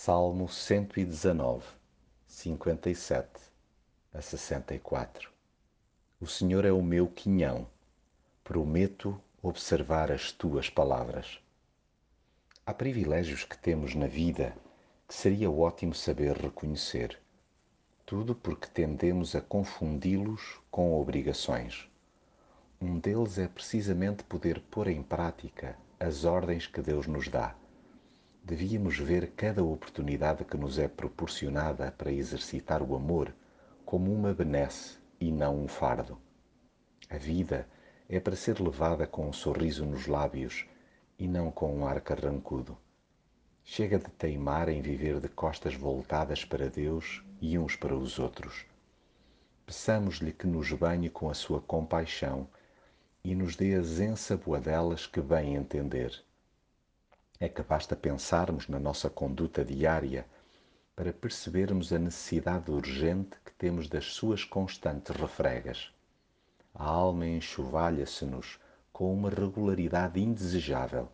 Salmo 119, 57 a 64 O Senhor é o meu quinhão, prometo observar as tuas palavras. Há privilégios que temos na vida que seria ótimo saber reconhecer. Tudo porque tendemos a confundi-los com obrigações. Um deles é precisamente poder pôr em prática as ordens que Deus nos dá devíamos ver cada oportunidade que nos é proporcionada para exercitar o amor como uma benesse e não um fardo. A vida é para ser levada com um sorriso nos lábios e não com um ar carrancudo. Chega de teimar em viver de costas voltadas para Deus e uns para os outros. Peçamos-lhe que nos banhe com a sua compaixão e nos dê as ensaboadelas que bem entender é que basta pensarmos na nossa conduta diária para percebermos a necessidade urgente que temos das suas constantes refregas. A alma enxovalha-se-nos com uma regularidade indesejável,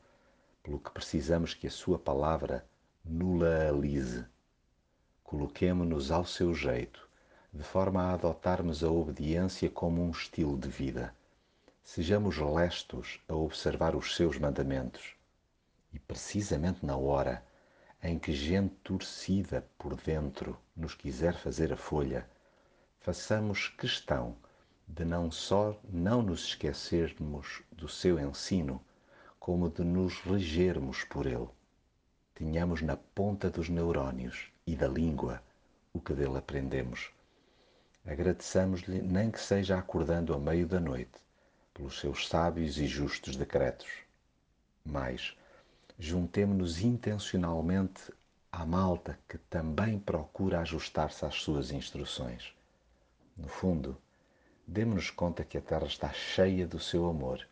pelo que precisamos que a sua palavra nula alise. Coloquemo-nos ao seu jeito, de forma a adotarmos a obediência como um estilo de vida. Sejamos lestos a observar os seus mandamentos e precisamente na hora em que gente torcida por dentro nos quiser fazer a folha, façamos questão de não só não nos esquecermos do seu ensino, como de nos regermos por ele. Tenhamos na ponta dos neurónios e da língua o que dele aprendemos. Agradeçamos-lhe, nem que seja acordando a meio da noite, pelos seus sábios e justos decretos. Mais, juntemo-nos intencionalmente à malta que também procura ajustar-se às suas instruções. No fundo, demos-nos conta que a Terra está cheia do seu amor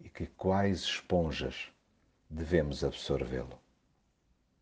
e que, quais esponjas, devemos absorvê-lo.